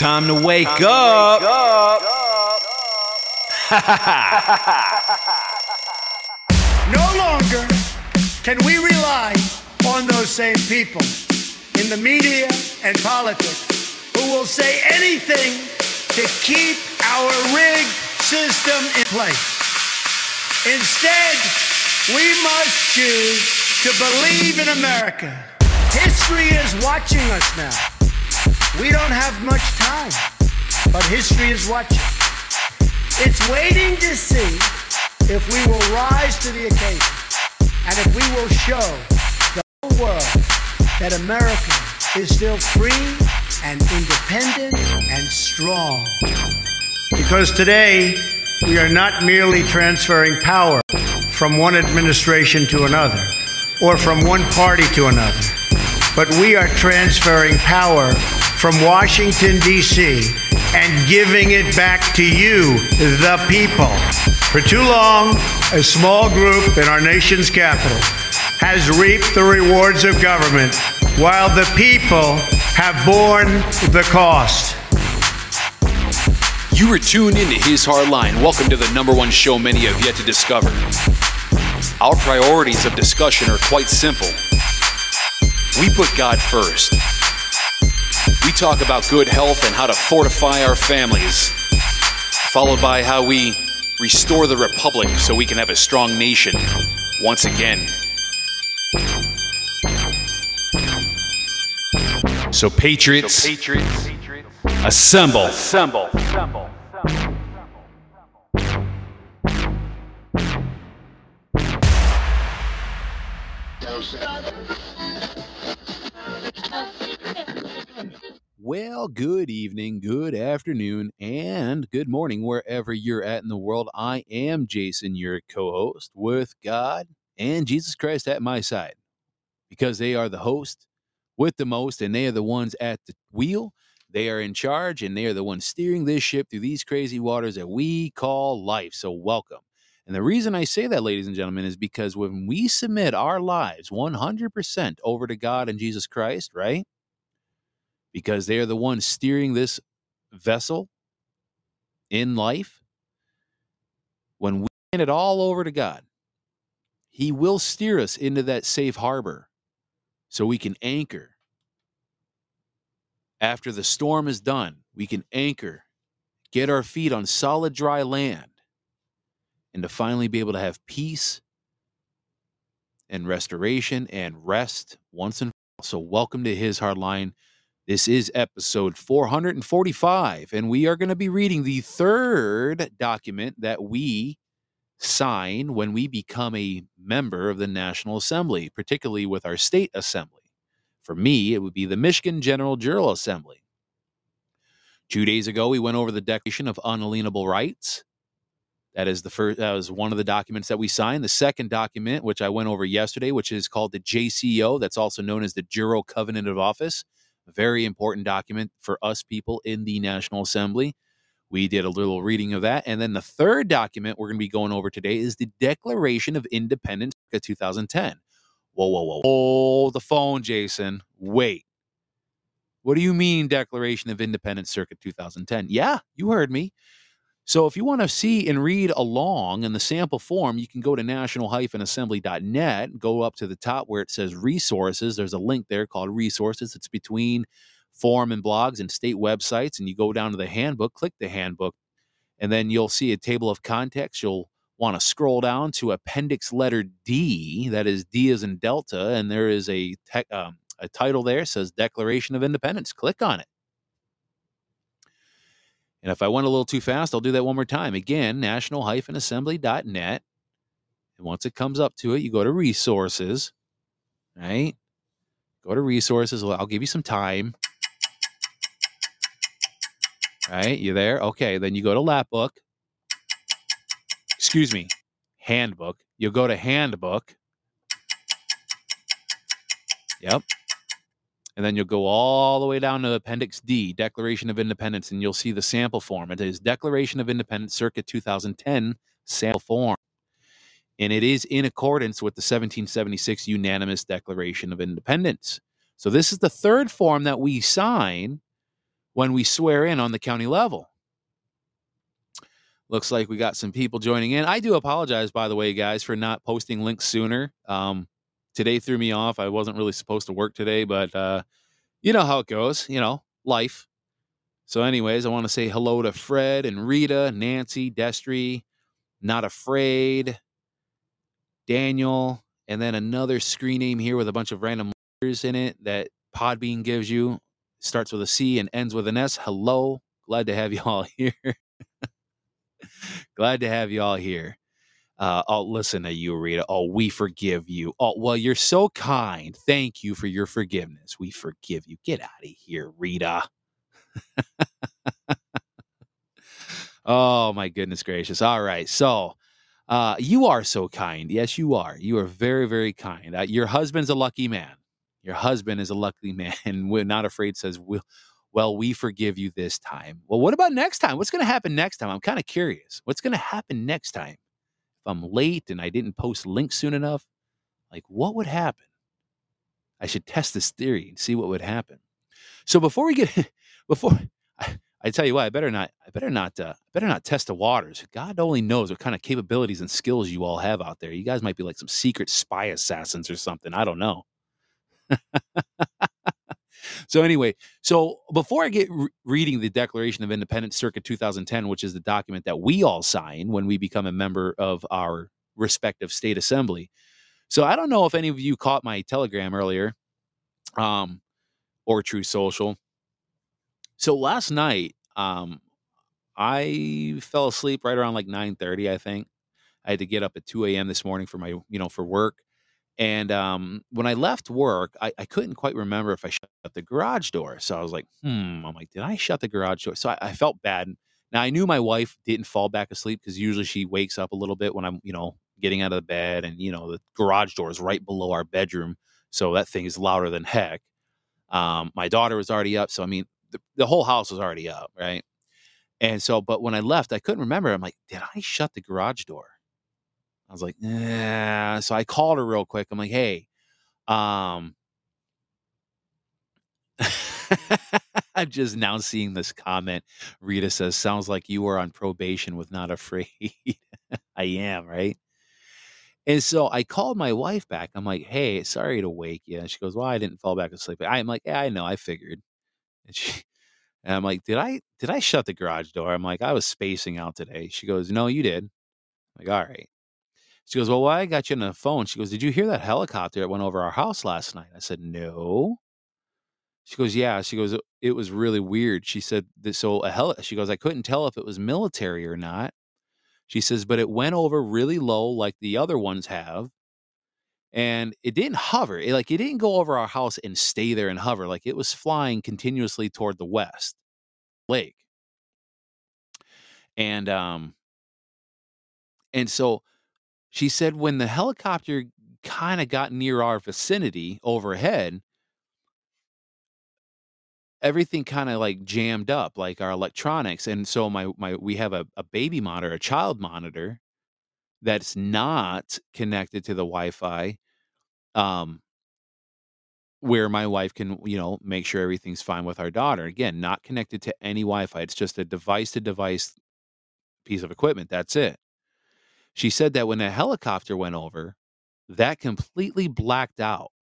Time to wake Time up. To wake up. no longer can we rely on those same people in the media and politics who will say anything to keep our rigged system in place. Instead, we must choose to believe in America. History is watching us now. We don't have much time, but history is watching. It's waiting to see if we will rise to the occasion and if we will show world that America is still free and independent and strong. Because today, we are not merely transferring power from one administration to another or from one party to another, but we are transferring power from Washington, D.C., and giving it back to you, the people. For too long, a small group in our nation's capital has reaped the rewards of government while the people have borne the cost. You are tuned into His Hard Line. Welcome to the number one show many have yet to discover. Our priorities of discussion are quite simple. We put God first. We talk about good health and how to fortify our families, followed by how we restore the republic so we can have a strong nation once again. So, Patriots, so Patriots assemble. assemble. assemble. Well, good evening, good afternoon, and good morning, wherever you're at in the world. I am Jason, your co host, with God and Jesus Christ at my side, because they are the host with the most, and they are the ones at the wheel. They are in charge, and they are the ones steering this ship through these crazy waters that we call life. So, welcome. And the reason I say that, ladies and gentlemen, is because when we submit our lives 100% over to God and Jesus Christ, right? because they are the ones steering this vessel in life. When we hand it all over to God, He will steer us into that safe harbor so we can anchor. After the storm is done, we can anchor, get our feet on solid, dry land, and to finally be able to have peace and restoration and rest once and for all. So, welcome to His Hard Line. This is episode 445, and we are going to be reading the third document that we sign when we become a member of the National Assembly, particularly with our state assembly. For me, it would be the Michigan General Jural Assembly. Two days ago, we went over the Declaration of Unalienable Rights. That is the first. That was one of the documents that we signed. The second document, which I went over yesterday, which is called the JCO, that's also known as the Jural Covenant of Office A very important document for us people in the National Assembly. We did a little reading of that. And then the third document we're going to be going over today is the Declaration of Independence of 2010. Whoa, whoa, whoa. Hold the phone, Jason. Wait. What do you mean, Declaration of Independence circa 2010? Yeah, you heard me. So if you want to see and read along in the sample form, you can go to national-assembly.net, go up to the top where it says resources. There's a link there called resources. It's between forum and blogs and state websites. And you go down to the handbook, click the handbook, and then you'll see a table of contents. You'll want to scroll down to appendix letter D, that is D as in Delta, and there is a, te- um, a title there says Declaration of Independence. Click on it. And if I went a little too fast, I'll do that one more time. Again, National-Hyphen-Assembly.Net, And once it comes up to it, you go to resources, right? Go to resources. I'll give you some time. Right? You there? Okay. Then you go to lapbook. Excuse me, handbook. You'll go to handbook. Yep. And then you'll go all the way down to Appendix D, Declaration of Independence, and you'll see the sample form. It is Declaration of Independence, Circa 2010 sample form. And it is in accordance with the 1776 Unanimous Declaration of Independence. So this is the third form that we sign when we swear in on the county level. Looks like we got some people joining in. I do apologize, by the way, guys, for not posting links sooner. Um, today threw me off. I wasn't really supposed to work today, but uh, you know how it goes, you know, life. So, anyways, I want to say hello to Fred and Rita, Nancy, Destry, Not Afraid, Daniel, and then another screen name here with a bunch of random letters in it that Podbean gives you. Starts with a C and ends with an S. Hello. Glad to have you all here. Glad to have you all here. Uh, I'll listen to you, Rita. Oh, we forgive you. Oh, well, you're so kind. Thank you for your forgiveness. We forgive you. Get out of here, Rita. oh, my goodness gracious. All right. So, uh, you are so kind. Yes, you are. You are very, very kind. Uh, your husband's a lucky man. Your husband is a lucky man. And we're not afraid says, we'll, well, we forgive you this time. Well, what about next time? What's going to happen next time? I'm kind of curious. What's going to happen next time? If I'm late and I didn't post links soon enough, like what would happen? I should test this theory and see what would happen. So before we get, before I, I tell you what, I better not, I better not, uh, better not test the waters. God only knows what kind of capabilities and skills you all have out there. You guys might be like some secret spy assassins or something. I don't know. so anyway, so before I get re- reading the Declaration of Independence circa 2010, which is the document that we all sign when we become a member of our respective state assembly. So I don't know if any of you caught my telegram earlier um or Truth Social. So last night um I fell asleep right around like 9:30, I think. I had to get up at 2 a.m. this morning for my, you know, for work. And um, when I left work, I, I couldn't quite remember if I shut the garage door. So I was like, hmm, I'm like, did I shut the garage door? So I, I felt bad. Now I knew my wife didn't fall back asleep because usually she wakes up a little bit when I'm, you know, getting out of the bed and, you know, the garage door is right below our bedroom. So that thing is louder than heck. Um, my daughter was already up. So, I mean, the, the whole house was already up. Right. And so, but when I left, I couldn't remember. I'm like, did I shut the garage door? I was like, yeah. So I called her real quick. I'm like, hey, um, I'm just now seeing this comment. Rita says, sounds like you are on probation with not afraid. I am, right? And so I called my wife back. I'm like, hey, sorry to wake you. And she goes, well, I didn't fall back asleep. I'm like, yeah, I know, I figured. And she and I'm like, did I did I shut the garage door? I'm like, I was spacing out today. She goes, no, you did. I'm like, all right. She goes, Well, why I got you on the phone? She goes, Did you hear that helicopter that went over our house last night? I said, No. She goes, Yeah. She goes, It was really weird. She said, So a heli, she goes, I couldn't tell if it was military or not. She says, But it went over really low like the other ones have. And it didn't hover. It, like it didn't go over our house and stay there and hover. Like it was flying continuously toward the west lake. And um and so she said when the helicopter kind of got near our vicinity overhead, everything kind of like jammed up, like our electronics. And so my my we have a, a baby monitor, a child monitor that's not connected to the Wi-Fi. Um where my wife can, you know, make sure everything's fine with our daughter. Again, not connected to any Wi-Fi. It's just a device to device piece of equipment. That's it. She said that when the helicopter went over, that completely blacked out.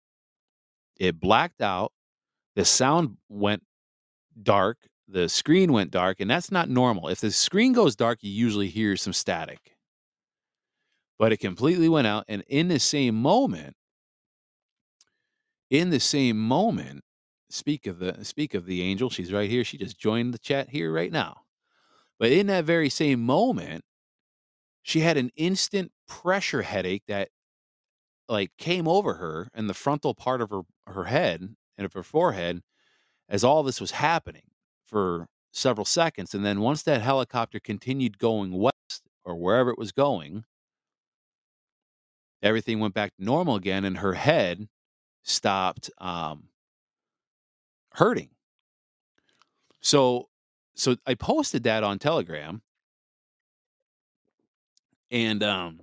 It blacked out. The sound went dark. The screen went dark, and that's not normal. If the screen goes dark, you usually hear some static. But it completely went out. And in the same moment, in the same moment, speak of the speak of the angel, she's right here. She just joined the chat here right now. But in that very same moment, she had an instant pressure headache that like came over her in the frontal part of her her head and of her forehead as all this was happening for several seconds and then once that helicopter continued going west or wherever it was going everything went back to normal again and her head stopped um, hurting. So, so I posted that on Telegram, and um,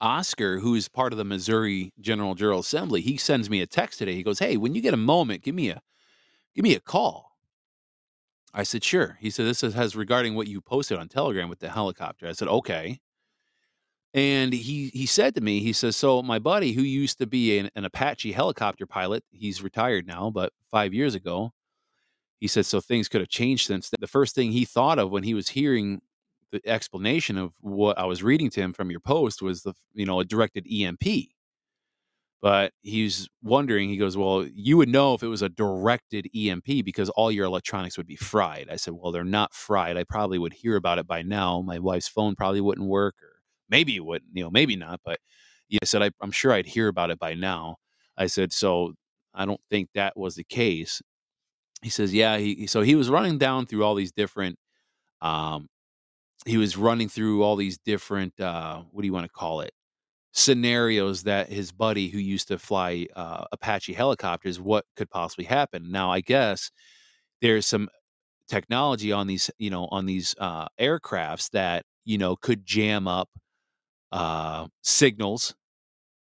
Oscar, who is part of the Missouri General Jural Assembly, he sends me a text today. He goes, "Hey, when you get a moment, give me a give me a call." I said, "Sure." He said, "This is, has regarding what you posted on Telegram with the helicopter." I said, "Okay." And he he said to me, he says, "So my buddy, who used to be an, an Apache helicopter pilot, he's retired now, but five years ago, he said so things could have changed since. The first thing he thought of when he was hearing the explanation of what I was reading to him from your post was the you know a directed EMP." But he's wondering, he goes, Well, you would know if it was a directed EMP because all your electronics would be fried. I said, Well, they're not fried. I probably would hear about it by now. My wife's phone probably wouldn't work, or maybe it wouldn't, you know, maybe not. But I said, I, I'm sure I'd hear about it by now. I said, So I don't think that was the case. He says, Yeah. He, so he was running down through all these different, um, he was running through all these different, uh, what do you want to call it? scenarios that his buddy who used to fly uh, Apache helicopters, what could possibly happen. Now, I guess there's some technology on these, you know, on these uh, aircrafts that you know could jam up uh, signals,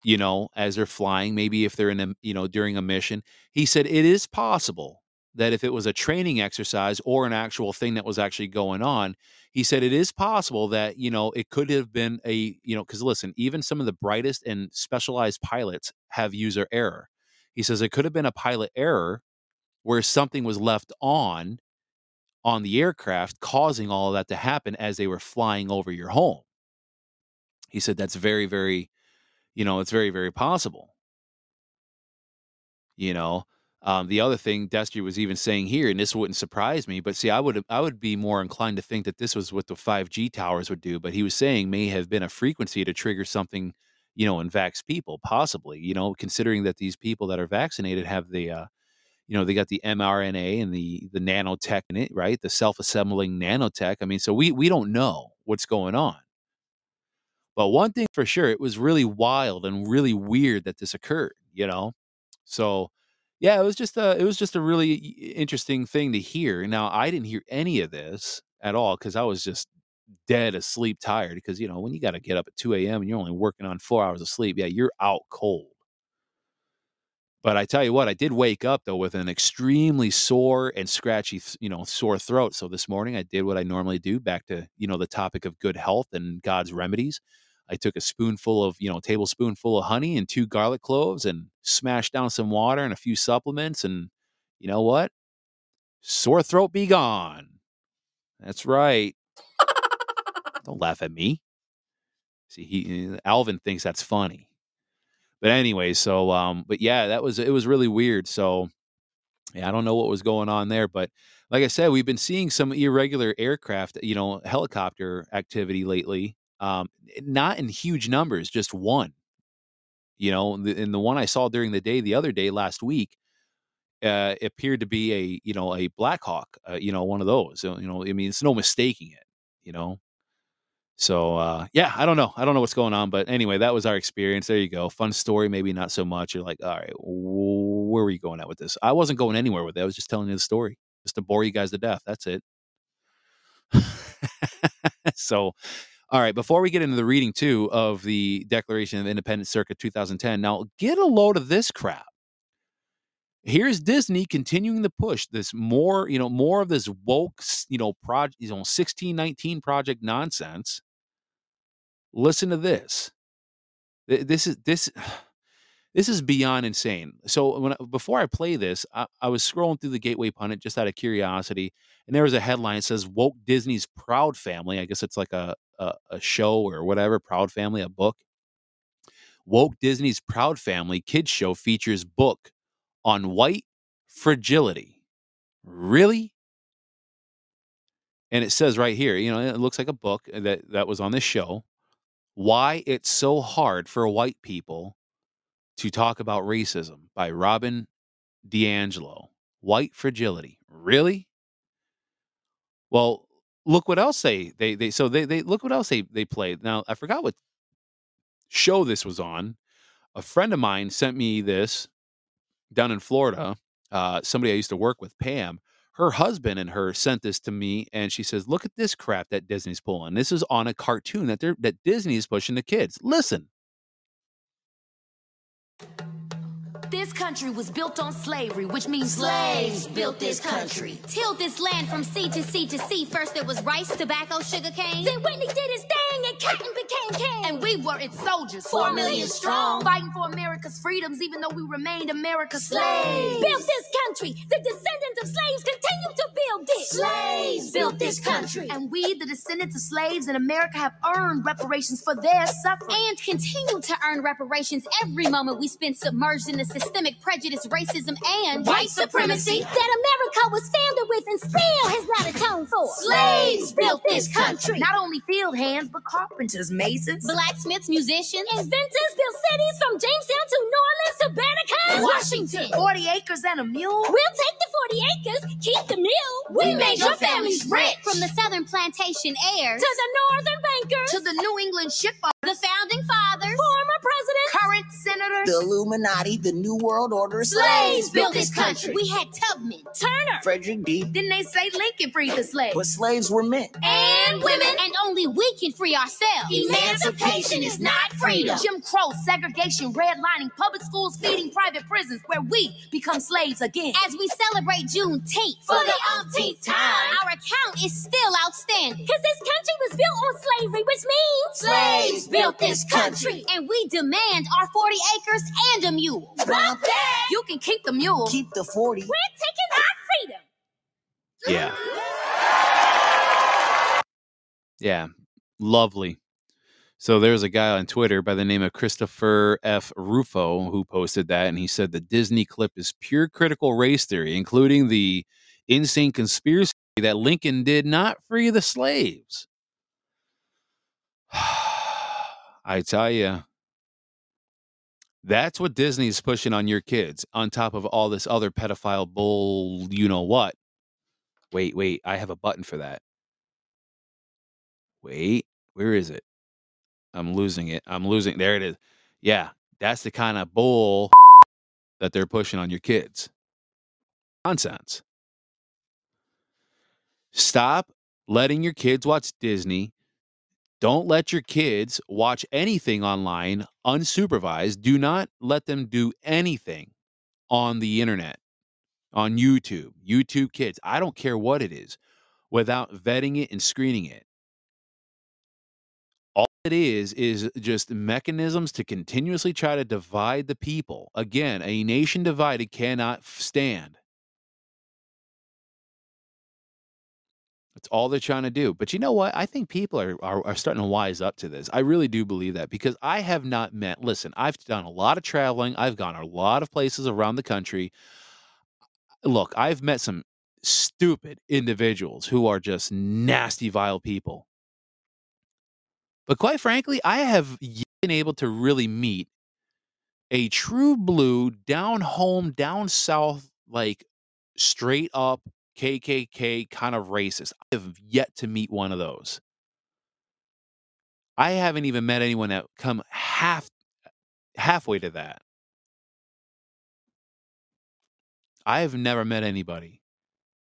you know, as they're flying. Maybe if they're in a, you know, during a mission. He said it is possible that if it was a training exercise or an actual thing that was actually going on, he said it is possible that you know it could have been a you know because listen even some of the brightest and specialized pilots have user error. He says it could have been a pilot error where something was left on on the aircraft causing all of that to happen as they were flying over your home. He said that's very very you know it's very very possible. You know um, the other thing Destry was even saying here, and this wouldn't surprise me, but see, I would I would be more inclined to think that this was what the five G towers would do. But he was saying may have been a frequency to trigger something, you know, in vax people, possibly. You know, considering that these people that are vaccinated have the, uh, you know, they got the mRNA and the the nanotech in it, right? The self assembling nanotech. I mean, so we we don't know what's going on. But one thing for sure, it was really wild and really weird that this occurred. You know, so yeah, it was just a it was just a really interesting thing to hear. Now, I didn't hear any of this at all because I was just dead asleep, tired. Because you know when you got to get up at two a.m. and you're only working on four hours of sleep, yeah, you're out cold. But I tell you what, I did wake up though with an extremely sore and scratchy, you know, sore throat. So this morning I did what I normally do, back to you know the topic of good health and God's remedies. I took a spoonful of, you know, tablespoonful of honey and two garlic cloves and smashed down some water and a few supplements. And you know what? Sore throat be gone. That's right. Don't laugh at me. See, he Alvin thinks that's funny. But anyway, so um, but yeah, that was it was really weird. So yeah, I don't know what was going on there, but like I said, we've been seeing some irregular aircraft, you know, helicopter activity lately um, not in huge numbers, just one. You know, and the, one I saw during the day the other day last week uh, appeared to be a you know a Black Hawk, uh, you know, one of those. You know, I mean, it's no mistaking it. You know, so uh, yeah, I don't know. I don't know what's going on, but anyway, that was our experience. There you go. Fun story, maybe not so much. You're like, all right, where were you going at with this? I wasn't going anywhere with it. I was just telling you the story, just to bore you guys to death. That's it. so all right, before we get into the reading too of the Declaration of Independence circa 2010, now get a load of this crap. Here's Disney continuing to push this more, you know, more of this woke, you know, project, you know, 1619 project nonsense. Listen to this. This is this this is beyond insane. So when before I play this, I, I, was scrolling through the Gateway Pundit just out of curiosity, and there was a headline that says "Woke Disney's Proud Family." I guess it's like a a, a show or whatever. Proud Family, a book. Woke Disney's Proud Family kids show features book on white fragility. Really? And it says right here, you know, it looks like a book that that was on this show. Why it's so hard for white people to talk about racism by Robin DiAngelo. White fragility. Really? Well, look what else they they they so they they look what else they they played. Now I forgot what show this was on. A friend of mine sent me this down in Florida, uh, somebody I used to work with, Pam, her husband and her sent this to me, and she says, "Look at this crap that Disney's pulling. This is on a cartoon that they're that Disney is pushing to kids. Listen." This country was built on slavery, which means slaves built this country. Tilled this land from sea to sea to sea. First there was rice, tobacco, sugar cane. Then Whitney did his thing and cotton became king. And we were its soldiers, four million strong. Fighting for America's freedoms, even though we remained America's slaves. Built this country. The descendants of slaves continue to build this. Slaves built this country. And we, the descendants of slaves in America, have earned reparations for their suffering. And continue to earn reparations every moment we spend submerged in the systemic prejudice, racism, and white supremacy that America was founded with and still has not atoned for. Slaves built this country. Not only field hands, but carpenters, masons, Blacksmiths, musicians, inventors built cities from Jamestown to New Orleans to Banneker, Washington. 40 acres and a mule. We'll take the 40 acres, keep the mule. We made your families rich. From the southern plantation heirs To the northern bankers To the New England ship the founding fathers, former presidents, current senators. the Illuminati, the New World Order, slaves built this country. We had Tubman, Turner, Frederick D. Didn't they say Lincoln freed the slaves? But slaves were men. and women, and only we can free ourselves. Emancipation is not freedom. Jim Crow, segregation, redlining, public schools feeding private prisons where we become slaves again. As we celebrate Juneteenth For the umpteenth time. our account is still outstanding. Because this country was built on slavery, which means Slaves built this country, and we demand our 40 acres and a mule. Bump that. You can keep the mule. Keep the 40. We're taking our freedom. Yeah. Yeah. Lovely. So there's a guy on Twitter by the name of Christopher F. Rufo who posted that, and he said the Disney clip is pure critical race theory, including the insane conspiracy that Lincoln did not free the slaves. I tell you, that's what Disney's pushing on your kids, on top of all this other pedophile bull, you know what. Wait, wait, I have a button for that. Wait, where is it? I'm losing it. I'm losing. There it is. Yeah, that's the kind of bull that they're pushing on your kids. Nonsense. Stop letting your kids watch Disney. Don't let your kids watch anything online unsupervised. Do not let them do anything on the internet, on YouTube, YouTube Kids. I don't care what it is, without vetting it and screening it all it is is just mechanisms to continuously try to divide the people. Again, a nation divided cannot stand. That's all they're trying to do. But you know what? I think people are, are are starting to wise up to this. I really do believe that because I have not met. Listen, I've done a lot of traveling. I've gone a lot of places around the country. Look, I've met some stupid individuals who are just nasty, vile people. But quite frankly, I have been able to really meet a true blue, down home, down south, like straight up KKK kind of racist. I have yet to meet one of those. I haven't even met anyone that come half halfway to that. I have never met anybody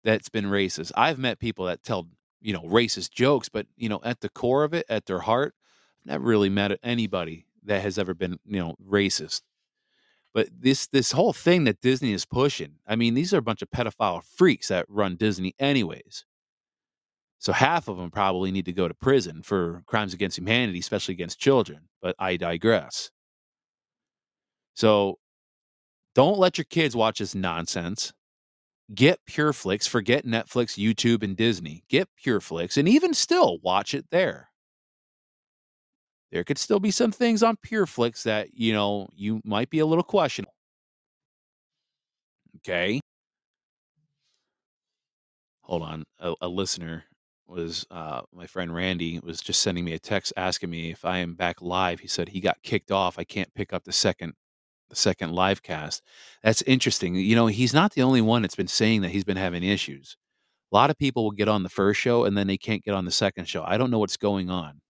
that's been racist. I've met people that tell, you know, racist jokes, but you know, at the core of it, at their heart, I've never really met anybody that has ever been, you know, racist. But this this whole thing that Disney is pushing, I mean, these are a bunch of pedophile freaks that run Disney anyways. So half of them probably need to go to prison for crimes against humanity, especially against children. But I digress. So don't let your kids watch this nonsense. Get PureFlix, forget Netflix, YouTube, and Disney. Get PureFlix, and even still watch it there. There could still be some things on PureFlix that, you know, you might be a little questionable. Okay. Hold on. A, a listener was, uh, my friend Randy was just sending me a text asking me if I am back live. He said he got kicked off. I can't pick up the second the second live cast. That's interesting. You know, he's not the only one that's been saying that he's been having issues. A lot of people will get on the first show and then they can't get on the second show. I don't know what's going on.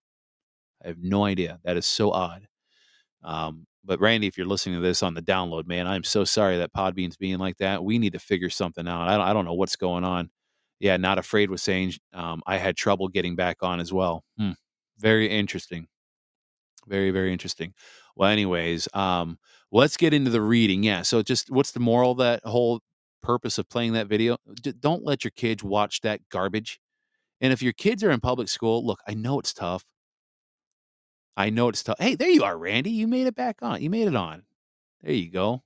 I have no idea. That is so odd. Um, But Randy, if you're listening to this on the download, man, I'm so sorry that Podbean's being like that. We need to figure something out. I don't, I don't know what's going on. Yeah, not afraid was saying um, I had trouble getting back on as well. Hmm. Very interesting. Very very interesting. Well, anyways, um, let's get into the reading. Yeah. So just what's the moral that whole purpose of playing that video? D- don't let your kids watch that garbage. And if your kids are in public school, look, I know it's tough. I tough. Hey, there you are, Randy. You made it back on. You made it on. There you go.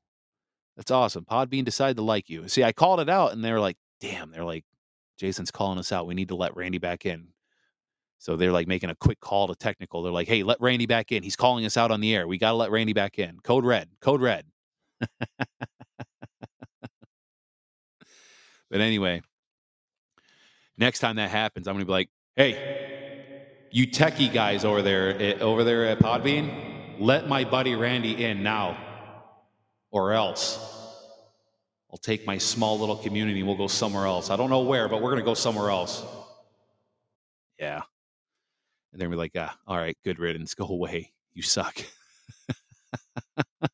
That's awesome. Podbean decided to like you. See, I called it out and they're like, damn, they're like, Jason's calling us out. We need to let Randy back in. So they're like making a quick call to technical. They're like, hey, let Randy back in. He's calling us out on the air. We got to let Randy back in. Code red. Code red. but anyway, next time that happens, I'm going to be like, hey, you techie guys over there, eh, over there at Podbean, let my buddy Randy in now, or else I'll take my small little community and we'll go somewhere else. I don't know where, but we're going to go somewhere else. Yeah. And they're gonna be like, ah, all right, good riddance. Go away. You suck.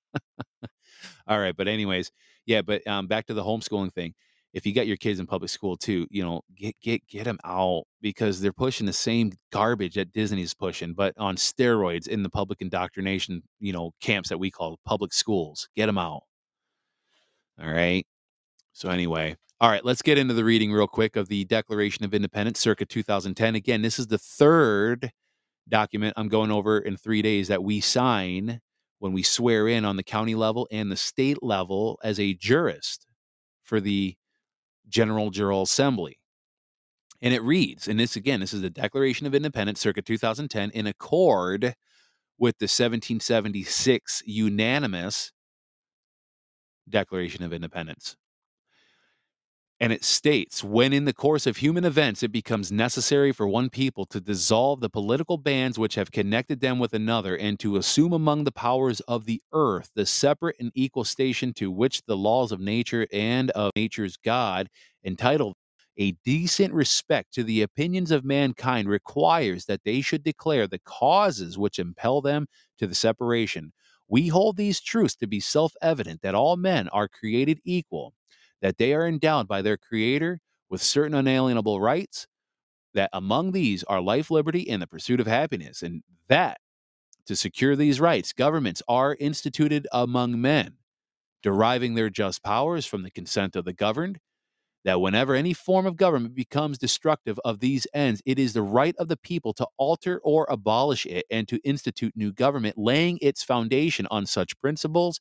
all right. But anyways, yeah, but um, back to the homeschooling thing. If you got your kids in public school too, you know, get get get them out because they're pushing the same garbage that Disney's pushing, but on steroids in the public indoctrination, you know, camps that we call public schools. Get them out. All right. So anyway, all right, let's get into the reading real quick of the Declaration of Independence circa 2010. Again, this is the third document I'm going over in 3 days that we sign when we swear in on the county level and the state level as a jurist for the General Jural Assembly. And it reads, and this again, this is the Declaration of Independence circa 2010 in accord with the 1776 unanimous Declaration of Independence. And it states when in the course of human events it becomes necessary for one people to dissolve the political bands which have connected them with another and to assume among the powers of the earth the separate and equal station to which the laws of nature and of nature's God entitle a decent respect to the opinions of mankind requires that they should declare the causes which impel them to the separation. We hold these truths to be self evident that all men are created equal that they are endowed by their Creator with certain unalienable rights, that among these are life, liberty, and the pursuit of happiness, and that to secure these rights, governments are instituted among men, deriving their just powers from the consent of the governed, that whenever any form of government becomes destructive of these ends, it is the right of the people to alter or abolish it and to institute new government, laying its foundation on such principles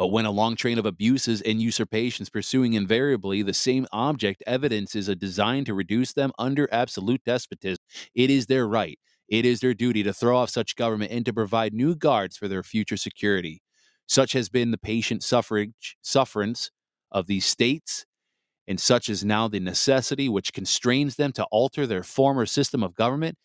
But when a long train of abuses and usurpations pursuing invariably the same object evidences a design to reduce them under absolute despotism, it is their right, it is their duty to throw off such government and to provide new guards for their future security. Such has been the patient suffrage sufferance of these states, and such is now the necessity which constrains them to alter their former system of government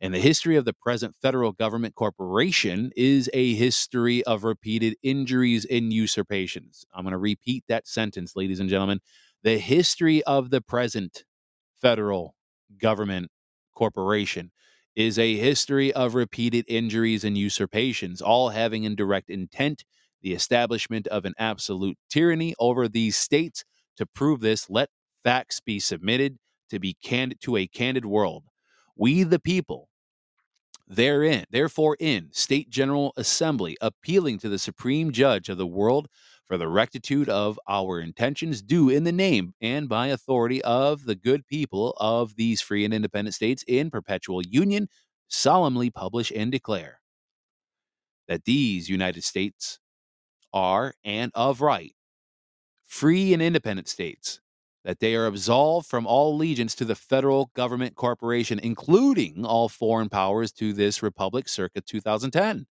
and the history of the present federal government corporation is a history of repeated injuries and usurpations. I'm going to repeat that sentence, ladies and gentlemen. The history of the present federal government corporation is a history of repeated injuries and usurpations, all having in direct intent the establishment of an absolute tyranny over these states. To prove this, let facts be submitted to be candid to a candid world. We, the people, therein, therefore, in State General Assembly, appealing to the Supreme Judge of the world for the rectitude of our intentions, due in the name and by authority of the good people of these free and independent states in perpetual union, solemnly publish and declare that these United States are, and of right, free and independent states that they are absolved from all allegiance to the federal government corporation, including all foreign powers to this republic circa 2010.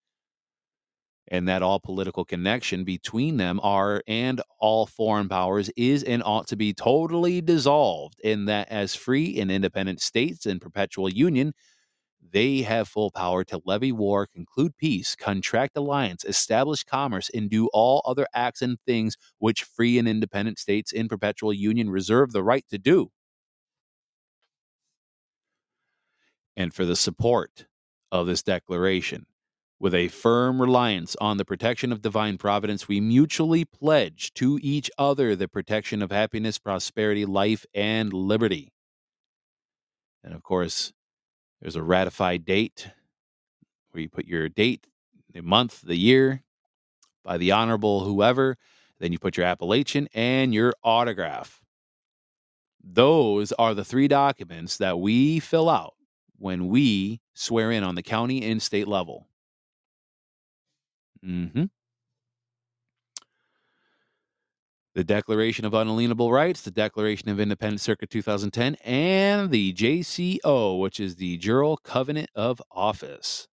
and that all political connection between them are and all foreign powers is and ought to be totally dissolved, and that as free and independent states in perpetual union, they have full power to levy war, conclude peace, contract alliance, establish commerce, and do all other acts and things which free and independent states in perpetual union reserve the right to do. And for the support of this declaration, with a firm reliance on the protection of divine providence, we mutually pledge to each other the protection of happiness, prosperity, life, and liberty. And of course, there's a ratified date where you put your date, the month, the year by the honorable whoever. Then you put your appellation and your autograph. Those are the three documents that we fill out when we swear in on the county and state level. Mm-hmm. The Declaration of Unalienable Rights, the Declaration of Independence Circa 2010, and the JCO, which is the Jural Covenant of Office.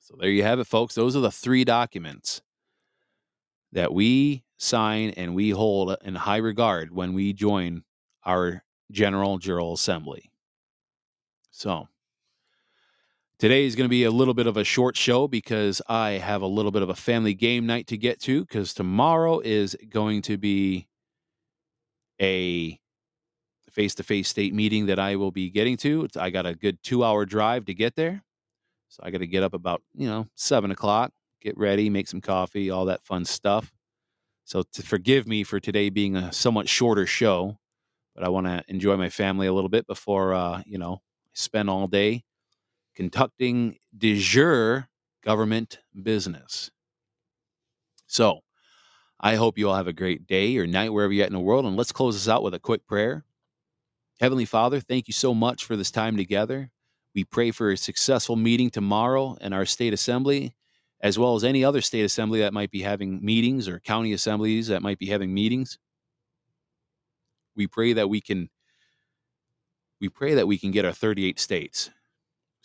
So there you have it, folks. Those are the three documents that we sign and we hold in high regard when we join our General Jural Assembly. So Today is going to be a little bit of a short show because I have a little bit of a family game night to get to because tomorrow is going to be a face to face state meeting that I will be getting to. I got a good two hour drive to get there. So I got to get up about, you know, seven o'clock, get ready, make some coffee, all that fun stuff. So to forgive me for today being a somewhat shorter show, but I want to enjoy my family a little bit before, uh, you know, spend all day conducting de jure government business. So, I hope you all have a great day or night wherever you're at in the world. And let's close this out with a quick prayer. Heavenly Father, thank you so much for this time together. We pray for a successful meeting tomorrow in our state assembly, as well as any other state assembly that might be having meetings or county assemblies that might be having meetings. We pray that we can we pray that we can get our 38 states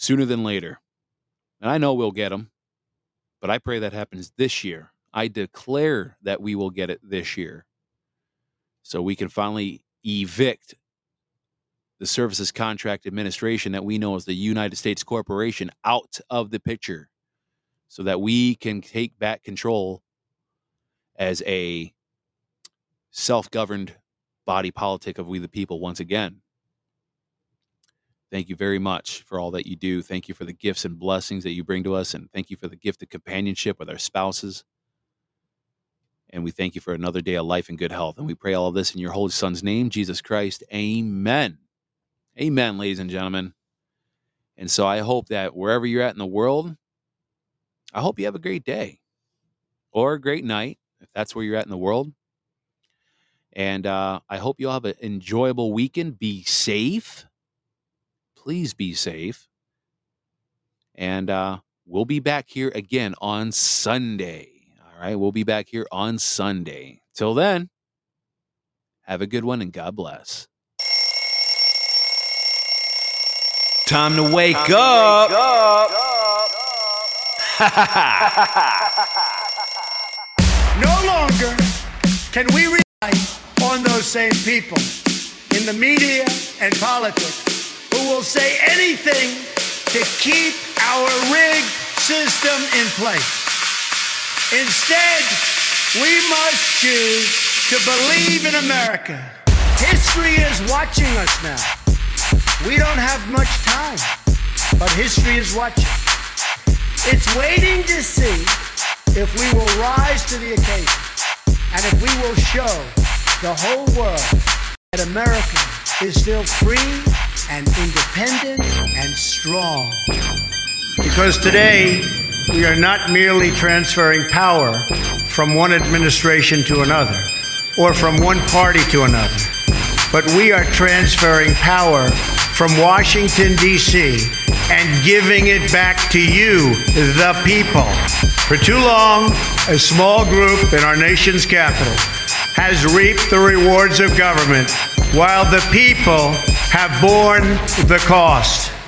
sooner than later. And I know we'll get them, but I pray that happens this year. I declare that we will get it this year. So we can finally evict the Services Contract Administration that we know as the United States Corporation out of the picture so that we can take back control as a self governed body politic of we the people once again. Thank you very much for all that you do. Thank you for the gifts and blessings that you bring to us. And thank you for the gift of companionship with our spouses. And we thank you for another day of life and good health. And we pray all of this in your holy son's name, Jesus Christ. Amen. Amen, ladies and gentlemen. And so I hope that wherever you're at in the world, I hope you have a great day or a great night, if that's where you're at in the world. And uh, I hope you all have an enjoyable weekend. Be safe Please be safe. And uh, we'll be back here again on Sunday. All right. We'll be back here on Sunday. Till then, have a good one and God bless. Time to wake Time up. To wake up. no longer can we rely on those same people in the media and politics will say anything to keep our rigged system in place. Instead, we must choose to believe in America. History is watching us now. We don't have much time, but history is watching. It's waiting to see if we will rise to the occasion and if we will show the whole world that America is still free and independent and strong. Because today, we are not merely transferring power from one administration to another or from one party to another, but we are transferring power from Washington, D.C., and giving it back to you, the people. For too long, a small group in our nation's capital has reaped the rewards of government while the people have borne the cost.